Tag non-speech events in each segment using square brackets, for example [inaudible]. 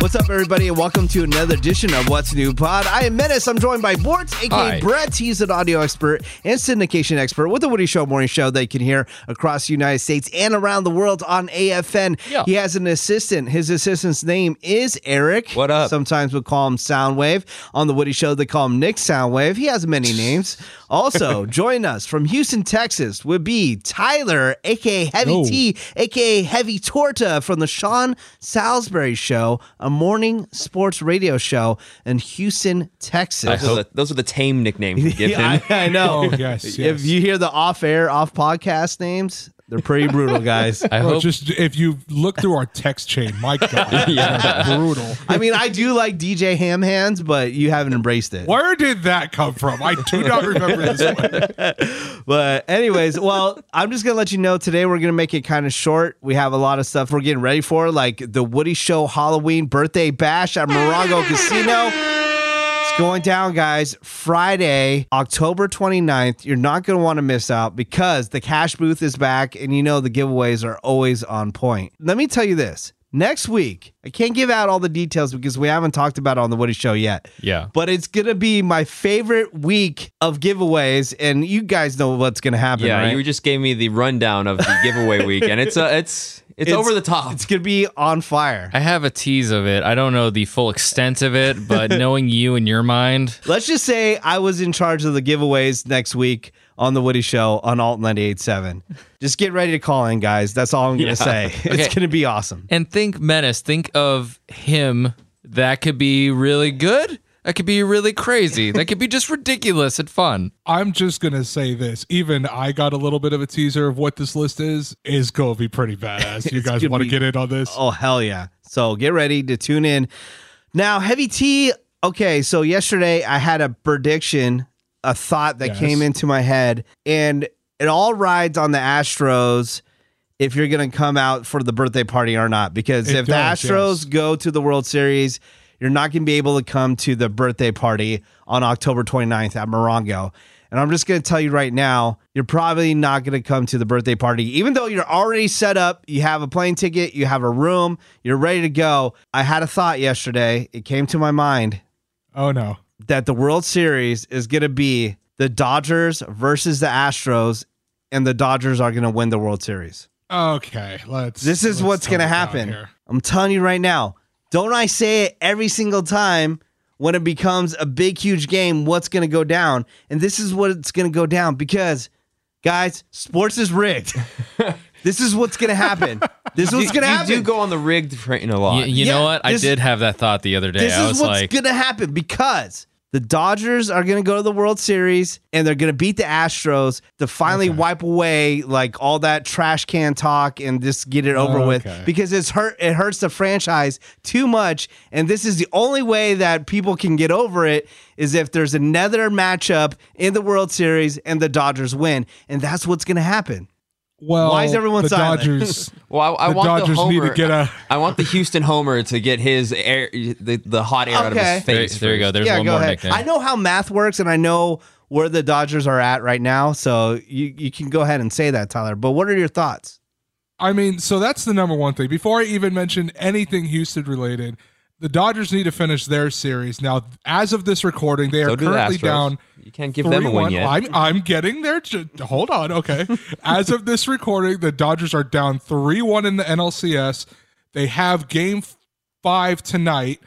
What's up, everybody, and welcome to another edition of What's New Pod. I am Menace. I'm joined by Bort, aka Hi. Brett. He's an audio expert and syndication expert with the Woody Show Morning Show that you can hear across the United States and around the world on AFN. Yeah. He has an assistant. His assistant's name is Eric. What up? Sometimes we call him Soundwave. On the Woody Show, they call him Nick Soundwave. He has many names. [laughs] Also, join us from Houston, Texas would be Tyler, aka Heavy Oh. T, aka Heavy Torta from the Sean Salisbury Show, a morning sports radio show in Houston, Texas. Those are, the, those are the tame nicknames we give [laughs] him. I, I know. Oh, [laughs] yes, If you hear the off-air, off-podcast names, they're pretty brutal, [laughs] guys. I Bro, hope just if you look through our text chain, my [laughs] God, Yeah. brutal. I mean, I do like DJ Ham Hands, but you haven't embraced it. Where did that come from? I do not [laughs] remember this one. But anyways, well, I'm just gonna let you know today we're gonna make it kind of short. We have a lot of stuff we're getting ready for, like the Woody Show Halloween birthday bash at Morongo Casino. It's going down, guys. Friday, October 29th. You're not going to want to miss out because the cash booth is back and you know the giveaways are always on point. Let me tell you this. Next week, I can't give out all the details because we haven't talked about it on the Woody Show yet. Yeah. But it's going to be my favorite week of giveaways, and you guys know what's going to happen, Yeah, right? you just gave me the rundown of the giveaway week, and it's a it's it's, over the top. It's going to be on fire. I have a tease of it. I don't know the full extent of it, but [laughs] knowing you and your mind, Let's just say I was in charge of the giveaways next week on the Woody Show on Alt 98.7. Just get ready to call in, guys. That's all I'm going to Yeah. say. [laughs] It's Okay. going to be awesome. and think Menace, think of him. That could be really good. That could be really crazy. That could be just ridiculous and fun. I'm just gonna say this. Even I got a little bit of a teaser of what this list is. Is gonna be pretty badass. [laughs] You guys want to get in on this? Oh, hell yeah. So get ready to tune in. Now, Heavy T. Okay, so yesterday I had a prediction, a thought that Yes. came into my head, and it all rides on the Astros if you're going to come out for the birthday party or not. Because It if does, the Astros yes. go to the World Series, you're not going to be able to come to the birthday party on October 29th at Morongo. And I'm just going to tell you right now, you're probably not going to come to the birthday party, even though you're already set up. You have a plane ticket, you have a room, you're ready to go. I had a thought yesterday. It came to my mind Oh no. that the World Series is going to be the Dodgers versus the Astros, and the Dodgers are going to win the World Series. Okay, let's. This is let's what's going to happen. I'm telling you right now. Don't I say it every single time when it becomes a big, huge game? What's going to go down? And this is what it's going to go down because, guys, sports is rigged. [laughs] this is what's going to happen. This is what's going to happen. you do go on the rigged train a lot. you Yeah, know what? I this- did have that thought the other day. this I is was what's like, going to happen because the Dodgers are going to go to the World Series and they're going to beat the Astros to finally wipe away like all that trash can talk and just get it over with Okay. because it's hurt it hurts the franchise too much and this is the only way that people can get over it is if there's another matchup in the World Series and the Dodgers win and that's what's going to happen. Well, Why is everyone the silent? Dodgers? [laughs] well, I, I the want Dodgers the need to get a. I want the Houston homer to get his air, the, the hot air out of his face. there you go. There's yeah, one go more ahead. nickname. I know how math works and I know where the Dodgers are at right now, so you you can go ahead and say that, Tyler. But what are your thoughts? I mean, so that's the number one thing. Before I even mention anything Houston related, the Dodgers need to finish their series. Now, as of this recording, they are So do currently Astros. down. You can't give them a win yet. I'm I'm getting there. Hold on, okay. [laughs] As of this recording, the Dodgers are down three one in the NLCS. They have Game Five tonight.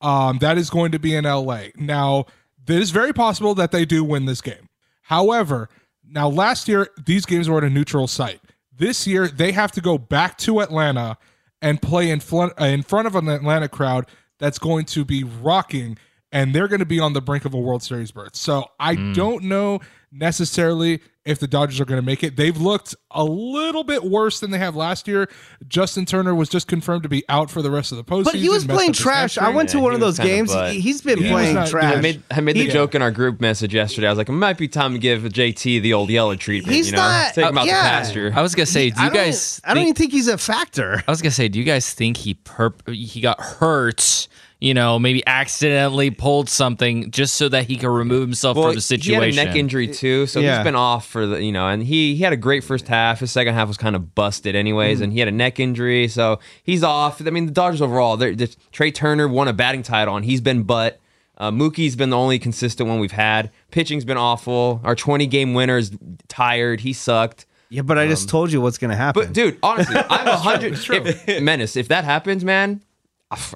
Um, that is going to be in LA. Now, it is very possible that they do win this game. However, now last year these games were at a neutral site. This year they have to go back to Atlanta and play in front in front of an Atlanta crowd that's going to be rocking and they're going to be on the brink of a World Series berth. So I don't know necessarily if the Dodgers are going to make it. They've looked a little bit worse than they have last year. Justin Turner was just confirmed to be out for the rest of the postseason. But he was playing trash. I hamstring. went to one of those kinda games. He's been Yeah. Playing was not- trash. I made I made the He- joke in our group message yesterday. I was like, it might be time to give JT the old yellow treatment. He's you know, not- take him uh, out yeah. the pasture. I was gonna say, do you don't- guys? I don't think- even think he's a factor. I was gonna say, do you guys think he perp he got hurt you know, maybe accidentally pulled something just so that he could remove himself from the situation. He had a neck injury too, so Yeah. he's been off for the you know, and he he had a great first half. His second half was kind of busted anyways, and he had a neck injury, so he's off. I mean, the Dodgers overall, they're, they Trea Turner won a batting title, and he's been butt. Uh, Mookie's been the only consistent one we've had. Pitching's been awful. Our 20 game winner is tired. He sucked. Yeah, but I just told you what's gonna happen. But dude, honestly, I'm a [laughs] hundred. if- Menace, if that happens, man,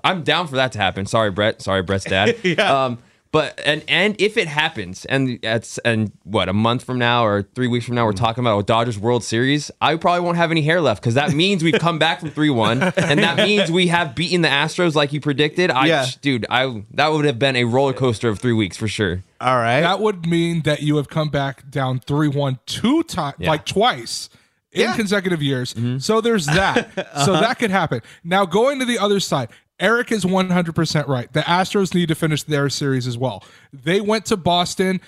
I'm down for that to happen. Sorry, Brett. Sorry, Brett's dad. [laughs] Um, but and and if it happens, and it's and what a month from now or three weeks from now, we're mm. talking about a Dodgers World Series. I probably won't have any hair left because that means we've come back from three one, [laughs] and that means we have beaten the Astros like you predicted. I, Yeah. dude, I that would have been a roller coaster of three weeks for sure. All right. That would mean that you have come back down 3 1 two times, like twice in Yeah. consecutive years. Mm-hmm. So there's that. [laughs] So uh-huh. that could happen. Now, going to the other side, Eric is 100% right. The Astros need to finish their series as well. They went to Boston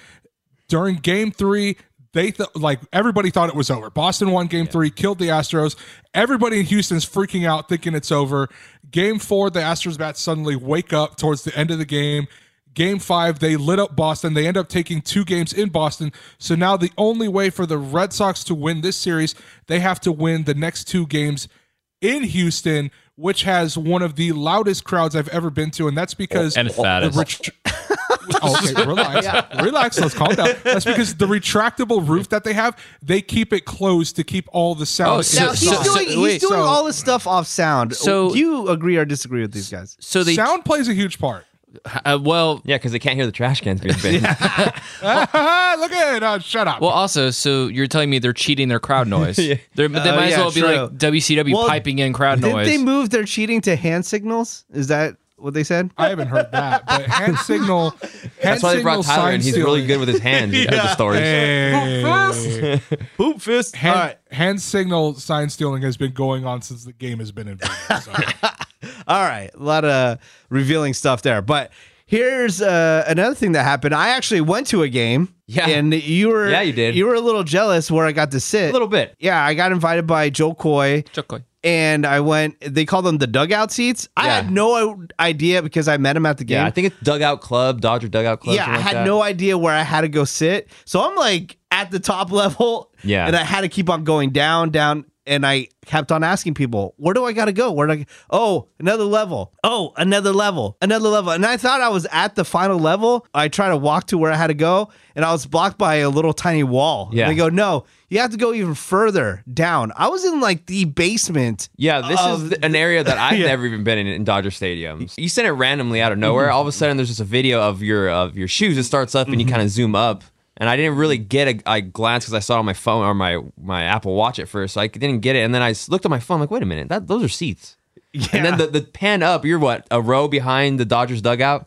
during game three. They th- like everybody thought it was over. Boston won game three, killed the Astros. Everybody in Houston's freaking out, thinking it's over. Game four, the Astros bats suddenly wake up towards the end of the game. Game five, they lit up Boston. They end up taking two games in Boston. So now the only way for the Red Sox to win this series, they have to win the next two games in Houston, which has one of the loudest crowds I've ever been to, and that's because And fattest. the ret- [laughs] oh, okay, relax, relax. Let's calm down. That's because the retractable roof that they have, they keep it closed to keep all the sound. Oh, so- now he's so- doing so- he's doing so- all this stuff off sound. So- do you agree or disagree with these guys? so they sound plays a huge part. Uh, well Yeah, because they can't hear the trash cans being [laughs] banged. [laughs] Look at it. Uh, shut up. Well, also, so you're telling me they're cheating their crowd noise? [laughs] They're, they Oh, might yeah, as well be true. like WCW Well, piping in crowd Did noise. they move their cheating to hand signals? Is that what they said? I haven't heard that, but hand [laughs] signal. Hand That's why they brought signal Tyler, and sign he's really good with his hands. He tells the stories. Hey. Poop fist. hand, hand signal sign stealing has been going on since the game has been invented. So. [laughs] All right, a lot of revealing stuff there. But here's uh, another thing that happened. I actually went to a game. Yeah. and you were Yeah, you did. You were a little jealous where I got to sit A little bit. Yeah, I got invited by Jo Koy. Chokoi. And I went. They call them the dugout seats. I Yeah. had no idea because I met him at the game. Yeah, I think it's Dugout Club, Dodger Dugout Club. yeah, I like had that. no idea where I had to go sit. So I'm like at the top [laughs] level. Yeah. And I had to keep on going down, down. And I kept on asking people, where do I got to go? Where do I, oh, another level. Oh, another level, another level. And I thought I was at the final level. I tried to walk to where I had to go and I was blocked by a little tiny wall. Yeah. And they go, no, you have to go even further down. I was in like the basement. Yeah, this of is an area that I've [laughs] Yeah. never even been in in Dodger Stadium. You send it randomly out of nowhere. All of a sudden, there's just a video of your of your shoes. It starts up and you mm-hmm. kind of zoom up. And I didn't really get a, a glance because I saw it on my phone or my my Apple Watch at first, so I didn't get it. And then I looked at my phone, like, wait a minute, that those are seats. And then the, the pan up, you're what a row behind the Dodgers dugout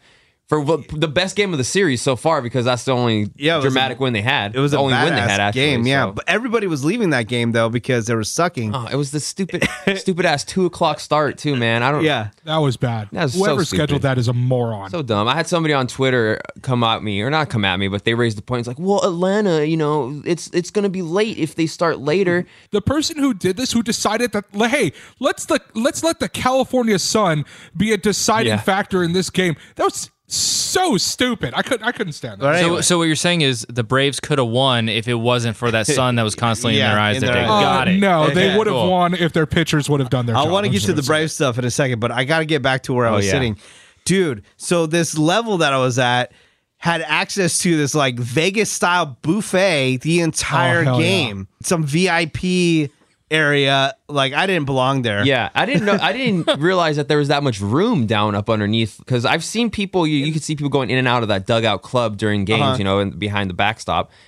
for the best game of the series so far because that's the only Yeah, dramatic a- win they had. It was the a only win they had actually. game, yeah. so- But everybody was leaving that game though because they were sucking. Oh, it was the stupid, stupid ass two o'clock start too, man. I don't. yeah, That was bad. That was Whoever stupid. scheduled that is a moron. So dumb. I had somebody on Twitter come at me, or not come at me, but they raised the point. It's like, well, Atlanta, you know, it's it's gonna be late if they start later. the person who did this, who decided that, hey, let's the let's let the California sun be a deciding Yeah. factor in this game. That was so stupid. I couldn't I couldn't stand that. All right. So, so what you're saying is the Braves could have won if it wasn't for that sun that was [laughs] constantly Yeah, in their eyes in that their day. eyes. Got Uh, it. No, they Okay, would have cool. won if their pitchers would have done their I job. want to get to the gonna. Brave stuff in a second, but I got to get back to where I was yeah. sitting. Dude, so this level that I was at had access to this like Vegas style buffet the entire Oh, hell yeah. game. Some VIP area. Like I didn't belong there. Yeah, I didn't know. I didn't [laughs] realize that there was that much room down up underneath. Because I've seen people. You, you could see people going in and out of that dugout club during games. Uh-huh. You know, and behind the backstop. [laughs]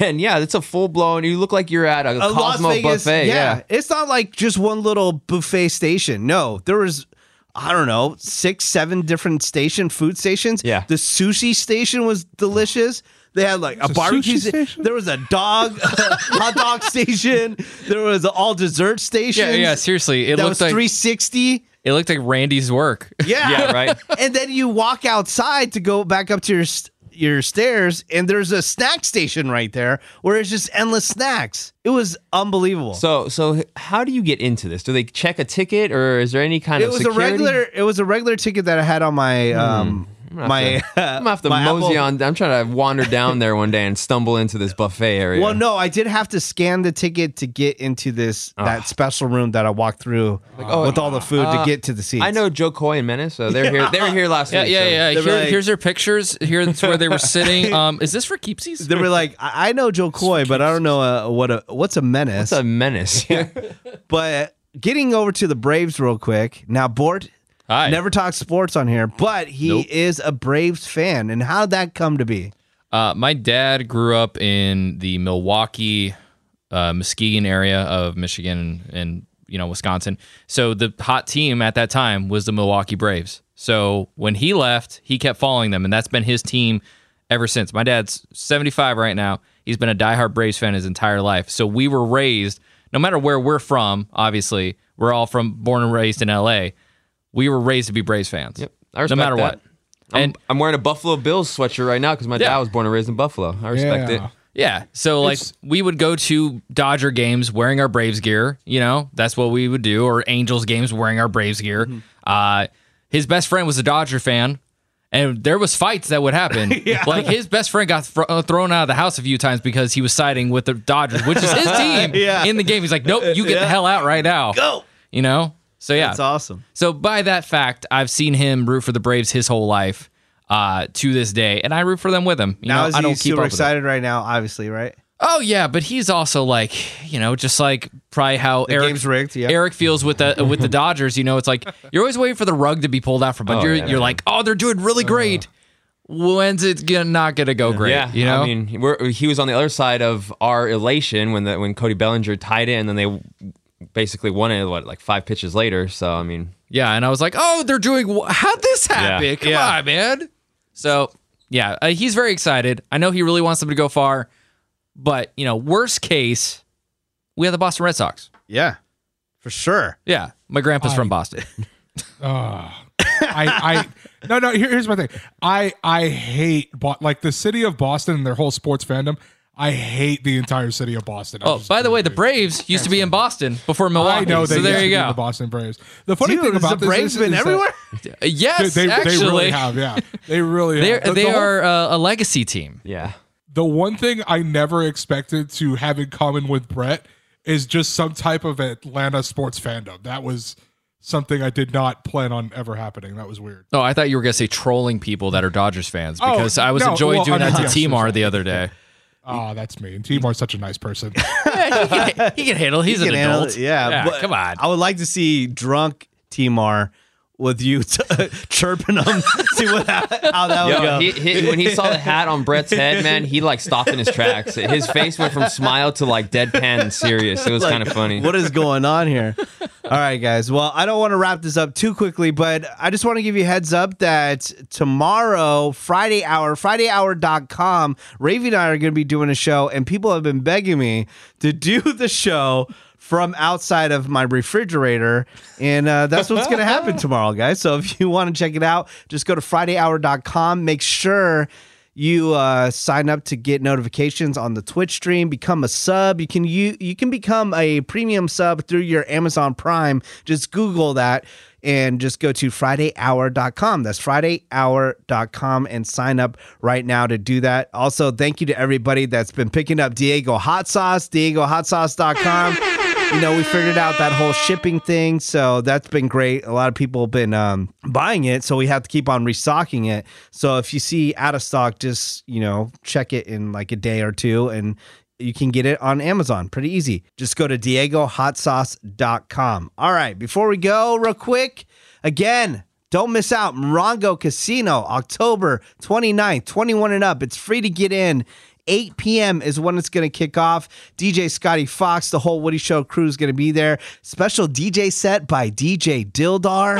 And yeah, it's a full blown. You look like you're at a, A Cosmo Vegas, buffet. Yeah. It's not like just one little buffet station. No, there was I don't know, six, seven different station food stations. Yeah. The sushi station was delicious. They had like a a barbecue sushi station? There was a dog [laughs] hot dog station. There was an all dessert station. Yeah, yeah. Seriously, it that looked was like 360. it looked like Randy's work. [laughs] Yeah. Yeah, right. [laughs] and then you walk outside to go back up to your st- your stairs, and there's a snack station right there where it's just endless snacks. It was unbelievable. So, so how do you get into this? Do they check a ticket, or is there any kind it of was security? a regular. It was a regular ticket that I had on my um my. [laughs] I'm gonna have to my mosey Apple- on. I'm trying to wander down there one day and stumble into this buffet area. Well, no, I did have to scan the ticket to get into this that special room that I walked through with all the food to uh, get to the seats. I know Jo Koy and Menace. So they're here. They were here last Yeah, week. yeah, so- yeah. They Here, like- here's their pictures. Here's where they were [laughs] sitting. Um, is this for keepsies? They were like, I I know Jo Koy, but I don't know uh, what a what's a menace. It's a menace. Yeah. [laughs] But getting over to the Braves real quick. Now, Bort Hi. never talks sports on here, but he Nope. is a Braves fan. And how did that come to be? Uh, my dad grew up in the Milwaukee, uh, Muskegon area of Michigan and, and you know Wisconsin. So the hot team at that time was the Milwaukee Braves. So when he left, he kept following them, and that's been his team ever since. My dad's 75 right now. He's been a diehard Braves fan his entire life. So we were raised, no matter where we're from. Obviously, we're all from born and raised in L.A. We were raised to be Braves fans. Yep. I no respect matter that. what. I'm, And I'm wearing a Buffalo Bills sweatshirt right now because my Yeah. dad was born and raised in Buffalo. I respect Yeah. it. Yeah. So like It's- we would go to Dodger games wearing our Braves gear, you know, that's what we would do, or Angels games wearing our Braves gear. Mm-hmm. Uh his best friend was a Dodger fan. And there was fights that would happen. [laughs] Like his best friend got thro- uh, thrown out of the house a few times because he was siding with the Dodgers, which is his [laughs] team Yeah. in the game. He's like, "Nope, you get the hell out right now." Go. You know. So yeah, That's awesome. so by that fact, I've seen him root for the Braves his whole life uh, to this day, and I root for them with him. You now know, is I he don't keep super up with it. excited right now? Obviously, right? Oh yeah, but he's also like, you know, just like probably how The Eric game's rigged. Yeah. Eric feels with the with the [laughs] Dodgers. You know, it's like you're always waiting for the rug to be pulled out from, under. Oh, you're yeah, you're like, oh, they're doing really great. When's it gonna, not gonna go great? Yeah, you know. I mean, we're, he was on the other side of our elation when the when Cody Bellinger tied it, and then they basically won it. What like five pitches later? So I mean, yeah, and I was like, oh, they're doing. wh- How'd this happen? Yeah. Come Yeah. on, man. So yeah, uh, he's very excited. I know he really wants them to go far, but you know, worst case, we have the Boston Red Sox. Yeah, for sure. Yeah, my grandpa's from Boston. [laughs] I, I no no here, here's my thing i i hate Bo- like the city of boston and their whole sports fandom i hate the entire city of boston I Oh, just- by the way, the Braves used to be in Boston before Milwaukee. i know they so there used to you be go. the boston braves the funny Dude, thing has about the this Braves is, been is that- everywhere. Uh, Yes, they, they, actually, they really have yeah they really [laughs] They're, have The- they the whole- are uh, a legacy team. yeah. the one thing i never expected to have in common with brett is just some type of atlanta sports fandom that was something i did not plan on ever happening that was weird Oh, I thought you were going to say trolling people that are Dodgers fans Oh, because I was no, enjoying well, doing I mean, that to yes, Timar yes, the other day. Oh that's me and timar's such a nice person [laughs] Yeah, he, can, [laughs] he can handle. He's He an can handle adult. it. Yeah, but come on. I would like to see drunk Timar with you t- [laughs] chirping him. see what how that would go. he, he, when he saw the hat on Brett's head, man, he like stopped in his tracks. His face went from smile to like deadpan and serious. It was Like, kind of funny. What is going on here? All right, guys. Well, I don't want to wrap this up too quickly, but I just want to give you a heads up that tomorrow, Friday Hour, FridayHour.com, Ravy and I are going to be doing a show, and people have been begging me to do [laughs] the show from outside of my refrigerator. And uh, that's what's going to happen [laughs] tomorrow, guys. So if you want to check it out, just go to FridayHour.com. Make sure you uh, sign up to get notifications on the Twitch stream. Become a sub. You can you you can become a premium sub through your Amazon Prime. Just Google that and just go to FridayHour.com. That's FridayHour.com and sign up right now to do that. Also, thank you to everybody that's been picking up Diego Hot Sauce. DiegoHotSauce.com you know, we figured out that whole shipping thing. So that's been great. A lot of people have been um, buying it. So we have to keep on restocking it. So if you see out of stock, just, you know, check it in like a day or two and you can get it on Amazon. Pretty easy. Just go to DiegoHotSauce.com. All right. Before we go, real quick, again, don't miss out. Morongo Casino, October 29th, 21 and up. It's free to get in. 8 p.m. is when it's going to kick off. DJ Scotty Fox, the whole Woody Show crew is going to be there. Special DJ set by DJ Dildar.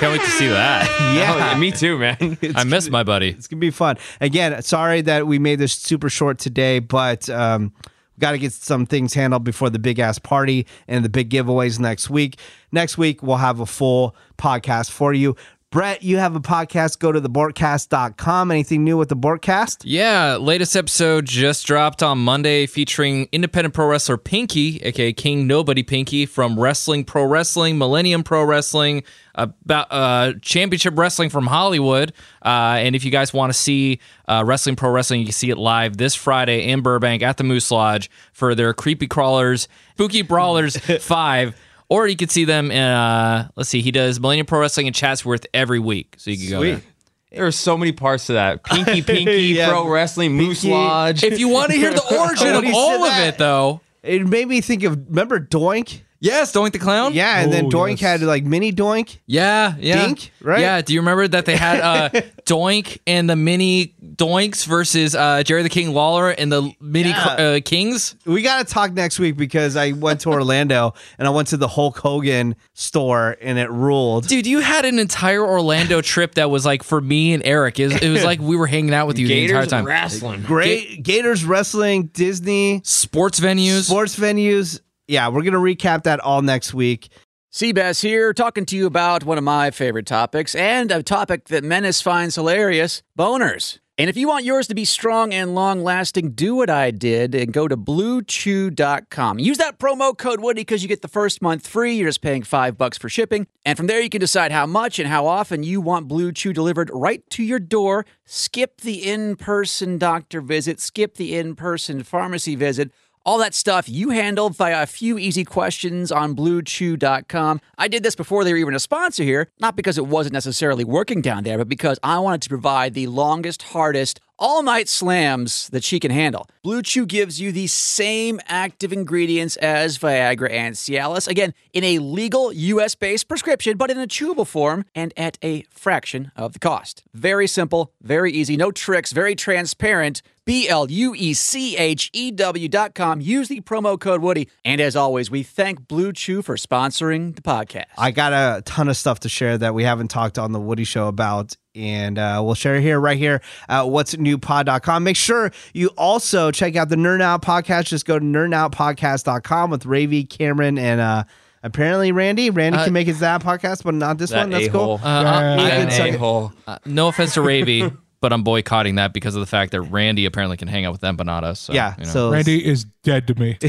Can't wait to see that. Oh, yeah, me too, man. [laughs] It's I miss my buddy. it's gonna be fun. Again, sorry that we made this super short today, but um, we got to get some things handled before the big ass party and the big giveaways next week. Next week we'll have a full podcast for you. Brett, you have a podcast. Go to thebortcast.com. Anything new with the Bortcast? Yeah, latest episode just dropped on Monday featuring independent pro wrestler Pinky, aka King Nobody Pinky from Wrestling Pro Wrestling, Millennium Pro Wrestling, about uh, championship wrestling from Hollywood. Uh, and if you guys want to see uh, Wrestling Pro Wrestling, you can see it live this Friday in Burbank at the Moose Lodge for their Creepy Crawlers, Spooky Brawlers [laughs] 5. Or you could see them in, uh, let's see, he does Millennium Pro Wrestling in Chatsworth every week. So you can go there. Sweet. There are so many parts to that. Pinky, [laughs] Pinky, Yeah. Pro Wrestling, Moose Pinky. Lodge. If you want to hear the [laughs] origin of all of that- it, though, It made me think of, remember Doink? Yes, Doink the Clown? Yeah, and then Oh, Doink yes. had like mini Doink. Yeah, yeah. Dink, right? Yeah. Do you remember that they had uh, [laughs] Doink and the mini Doinks versus uh, Jerry the King Lawler and the mini Yeah. uh, Kings? We got to talk next week because I went to Orlando and I went to the Hulk Hogan store and it ruled. Dude, you had an entire Orlando trip that was like for me and Eric. It was, it was like we were hanging out with you the entire Gators time. wrestling. Great Gators wrestling, Disney, Sports venues. sports venues. Yeah, we're going to recap that all next week. Seabass here, talking to you about one of my favorite topics and a topic that Menace finds hilarious boners. And if you want yours to be strong and long lasting, do what I did and go to bluechew.com. Use that promo code Woody because you get the first month free. You're just paying five bucks for shipping. And from there, you can decide how much and how often you want Blue Chew delivered right to your door. Skip the in person doctor visit, skip the in person pharmacy visit. All that stuff you handled via a few easy questions on bluechew.com. I did this before they were even a sponsor here, not because it wasn't necessarily working down there, but because I wanted to provide the longest, hardest, all night slams that she can handle. Blue Chew gives you the same active ingredients as Viagra and Cialis, again, in a legal US based prescription, but in a chewable form and at a fraction of the cost. Very simple, very easy, no tricks, very transparent. B L U E C H E W dot com. Use the promo code Woody. And as always, we thank Blue Chew for sponsoring the podcast. I got a ton of stuff to share that we haven't talked on the Woody Show about. And uh, we'll share it here, right here at what's newpod.com. Make sure you also check out the Nerd Out podcast. Just go to nerdoutpodcast.com with Ravy, Cameron, and uh, apparently Randy. Randy Uh, can make his that podcast, but not this That one. That's a-hole. cool. Uh, Yeah. I- Ethan, An a-hole. uh, no offense to Ravy, [laughs] but I'm boycotting that because of the fact that Randy apparently can hang out with them, but not us. So, yeah. you know. So Randy is dead to me. [laughs]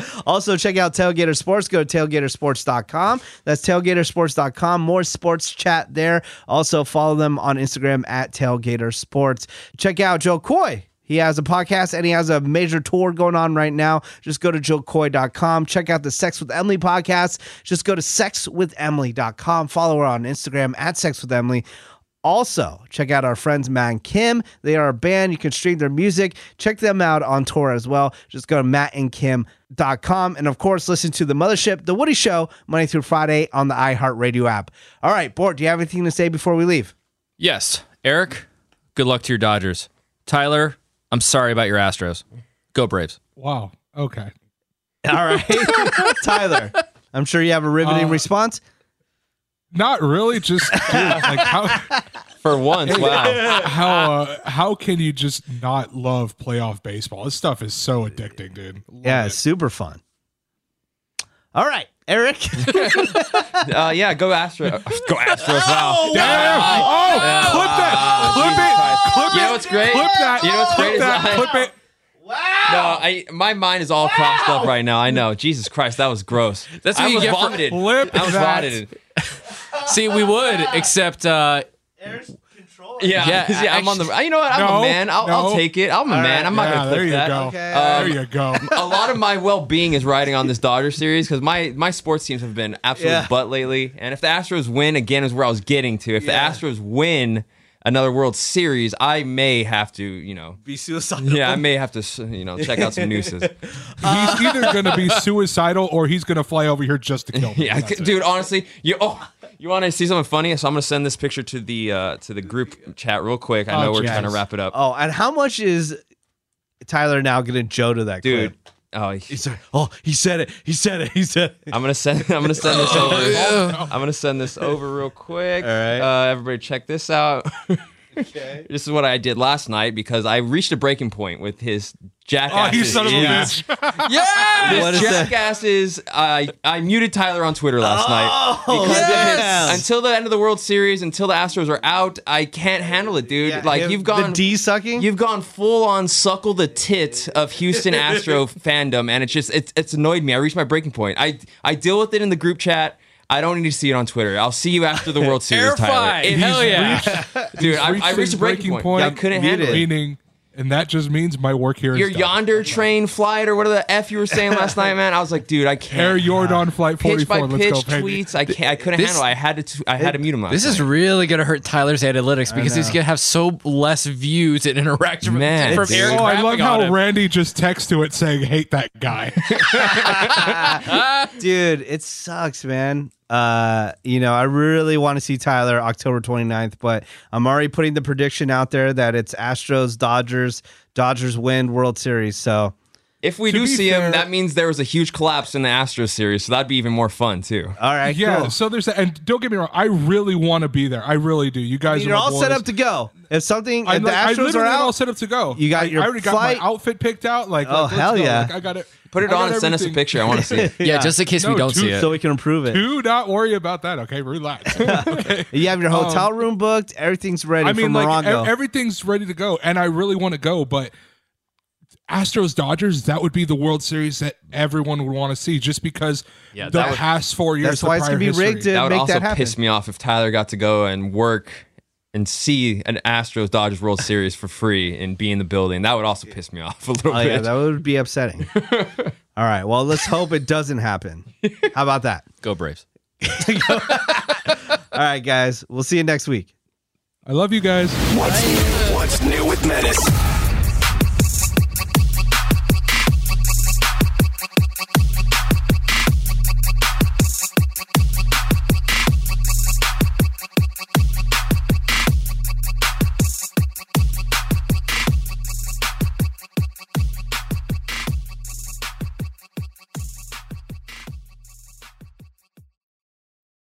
[laughs] Also, check out Tailgater Sports. Go to tailgatersports.com. That's tailgatersports.com. More sports chat there. Also, follow them on Instagram at Tailgater Sports. Check out Jo Koy. He has a podcast and he has a major tour going on right now. Just go to jokoy.com. Check out the Sex with Emily podcast. Just go to sexwithemily.com. Follow her on Instagram at Sex with Emily. Also, check out our friends Matt and Kim. They are a band. You can stream their music. Check them out on tour as well. Just go to mattandkim.com. And of course, listen to The Mothership, The Woody Show, Monday through Friday on the iHeartRadio app. All right, Bort, do you have anything to say before we leave? Yes. Eric, good luck to your Dodgers. Tyler, I'm sorry about your Astros. Go Braves. Wow. Okay. All right. [laughs] Tyler, I'm sure you have a riveting Uh, response. Not really. Just [laughs] dude, like how For once, wow. how uh, how can you just not love playoff baseball? This stuff is so addicting, dude. Love Yeah, it. super fun. All right, Eric. [laughs] Uh, yeah, go Astros. Go Astros. Wow. Damn! Oh, clip that! Clip it! Clip it. You know what's great? Clip that! You know what's great is that! Clip it! Wow. No, I my mind is all crossed up right now. I know. Jesus Christ, that was gross. That's what I you was get for- vomited. Flip I was that. vomited. [laughs] See, we would, except uh, Yeah, Yeah, yeah, yeah I'm on the. You know what? I'm No, a man. I'll, I'll take it. I'm a man. I'm not Yeah, gonna there clip you that. go. Okay. There you go. [laughs] a lot of my well-being is riding on this Dodger series because my my sports teams have been absolute Yeah. butt lately. And if the Astros win again, is where I was getting to. If Yeah. the Astros win another World Series, I may have to, you know, Be suicidal. yeah, I may have to, you know, check out some nooses. [laughs] He's either going to be suicidal or he's going to fly over here just to kill me. [laughs] Yeah, That's it. dude. Honestly, you oh, you want to see something funny? So I'm gonna send this picture to the uh to the group chat real quick. I know Oh, we're jeez. trying to wrap it up, Oh, and how much is Tyler now going to Joe to that dude. clip? Oh, He's like, oh, he said it. He said it. He said it. I'm gonna send. I'm gonna send this [laughs] over. I'm gonna send this over real quick. All right. Uh, everybody, check this out. [laughs] This is what I did last night because I reached a breaking point with his oh, Jackasses. Oh, you son of a bitch. [laughs] This What is that? Jackasses. I I muted Tyler on Twitter last night Oh, because of his- yes. until the end of the World Series, until the Astros are out, I can't handle it, dude. Yeah, like you've gone the D sucking. You've gone full on suckle the tit of Houston Astro [laughs] fandom, and it's just it's it's annoyed me. I reached my breaking point. I I deal with it in the group chat. I don't need to see it on Twitter. I'll see you after the World [laughs] Series, Tyler. Terrified. If- Hell yeah. dude, I, I reached reached a breaking, breaking point. I couldn't handle it. Meaning, and that just means my work here. Your done. yonder train flight or whatever the f you were saying last night, man. I was like, dude, I can't. Air Jordan flight pitch 44. by Let's pitch go, baby. tweets. I can't. I couldn't This- handle. it. I had to. I had to mute him last This is really gonna hurt Tyler's analytics because he's gonna have so less views and interaction Man, from dude. Eric. Oh, I love how. Randy just texts to it saying, hate that guy. [laughs] [laughs] Dude, it sucks, man. Uh, you know, I really want to see Tyler October 29th, but I'm already putting the prediction out there that it's Astros, Dodgers, Dodgers win World Series. So If we To do see fair- him, that means there was a huge collapse in the Astros series, so that'd be even more fun too. all right, yeah, cool. so there's that. And don't get me wrong, I really want to be there. I really do. You guys You're are my all set up to go. If something, if I'm the like, I Astros literally are am all set up to go. You got I, your I already got my outfit picked out. Like, Oh, like, hell go. yeah. Like, I got it. Put it I on got and send us a everything. picture. I want to see it. [laughs] Yeah, just in case we No, don't see it. so we can improve it. Do not worry about that. Okay, relax. [laughs] okay. You have your hotel room booked. Everything's ready Um, I mean, for like Morongo. everything's ready to go, and I really want to go, but Astros Dodgers that would be the World Series that everyone would want to see, just because Yeah, the that would- past four years. That's the why it's gonna be history. rigged to That would make also that happen. piss me off if Tyler got to go and work and see an Astros Dodgers World Series for free and be in the building. That would also piss me off a little Oh bit. yeah, that would be upsetting. [laughs] All right, well, let's hope it doesn't happen. How about that? Go Braves. [laughs] All right, guys, we'll see you next week. I love you guys. What's new? What's new with Menace?